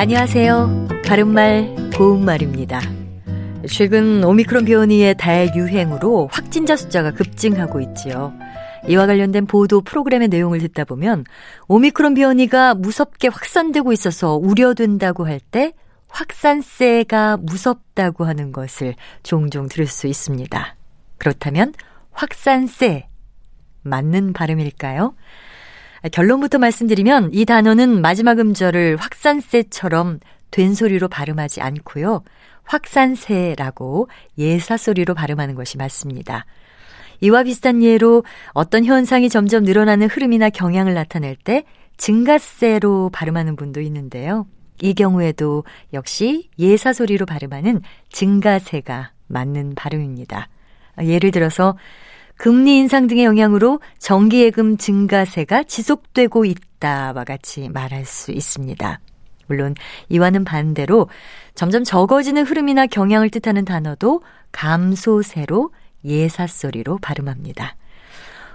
안녕하세요. 바른말, 고운말입니다. 최근 오미크론 변이의 대유행으로 확진자 숫자가 급증하고 있지요. 이와 관련된 보도 프로그램의 내용을 듣다 보면 오미크론 변이가 무섭게 확산되고 있어서 우려된다고 할 때 확산세가 무섭다고 하는 것을 종종 들을 수 있습니다. 그렇다면 확산세 맞는 발음일까요? 결론부터 말씀드리면 이 단어는 마지막 음절을 확산세처럼 된 소리로 발음하지 않고요. 확산세라고 예사소리로 발음하는 것이 맞습니다. 이와 비슷한 예로 어떤 현상이 점점 늘어나는 흐름이나 경향을 나타낼 때 증가세로 발음하는 분도 있는데요. 이 경우에도 역시 예사소리로 발음하는 증가세가 맞는 발음입니다. 예를 들어서 금리 인상 등의 영향으로 정기예금 증가세가 지속되고 있다와 같이 말할 수 있습니다. 물론 이와는 반대로 점점 적어지는 흐름이나 경향을 뜻하는 단어도 감소세로 예사소리로 발음합니다.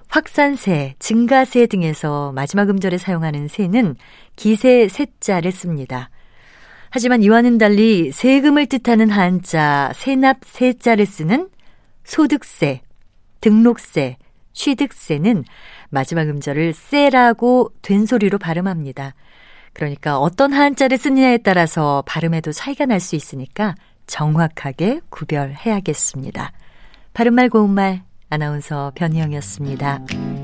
확산세, 증가세 등에서 마지막 음절에 사용하는 세는 기세 세자를 씁니다. 하지만 이와는 달리 세금을 뜻하는 한자 세납 세자를 쓰는 소득세, 등록세, 취득세는 마지막 음절을 세라고 된소리로 발음합니다. 그러니까 어떤 한자를 쓰느냐에 따라서 발음에도 차이가 날 수 있으니까 정확하게 구별해야겠습니다. 바른말 고운말 아나운서 변희영이었습니다.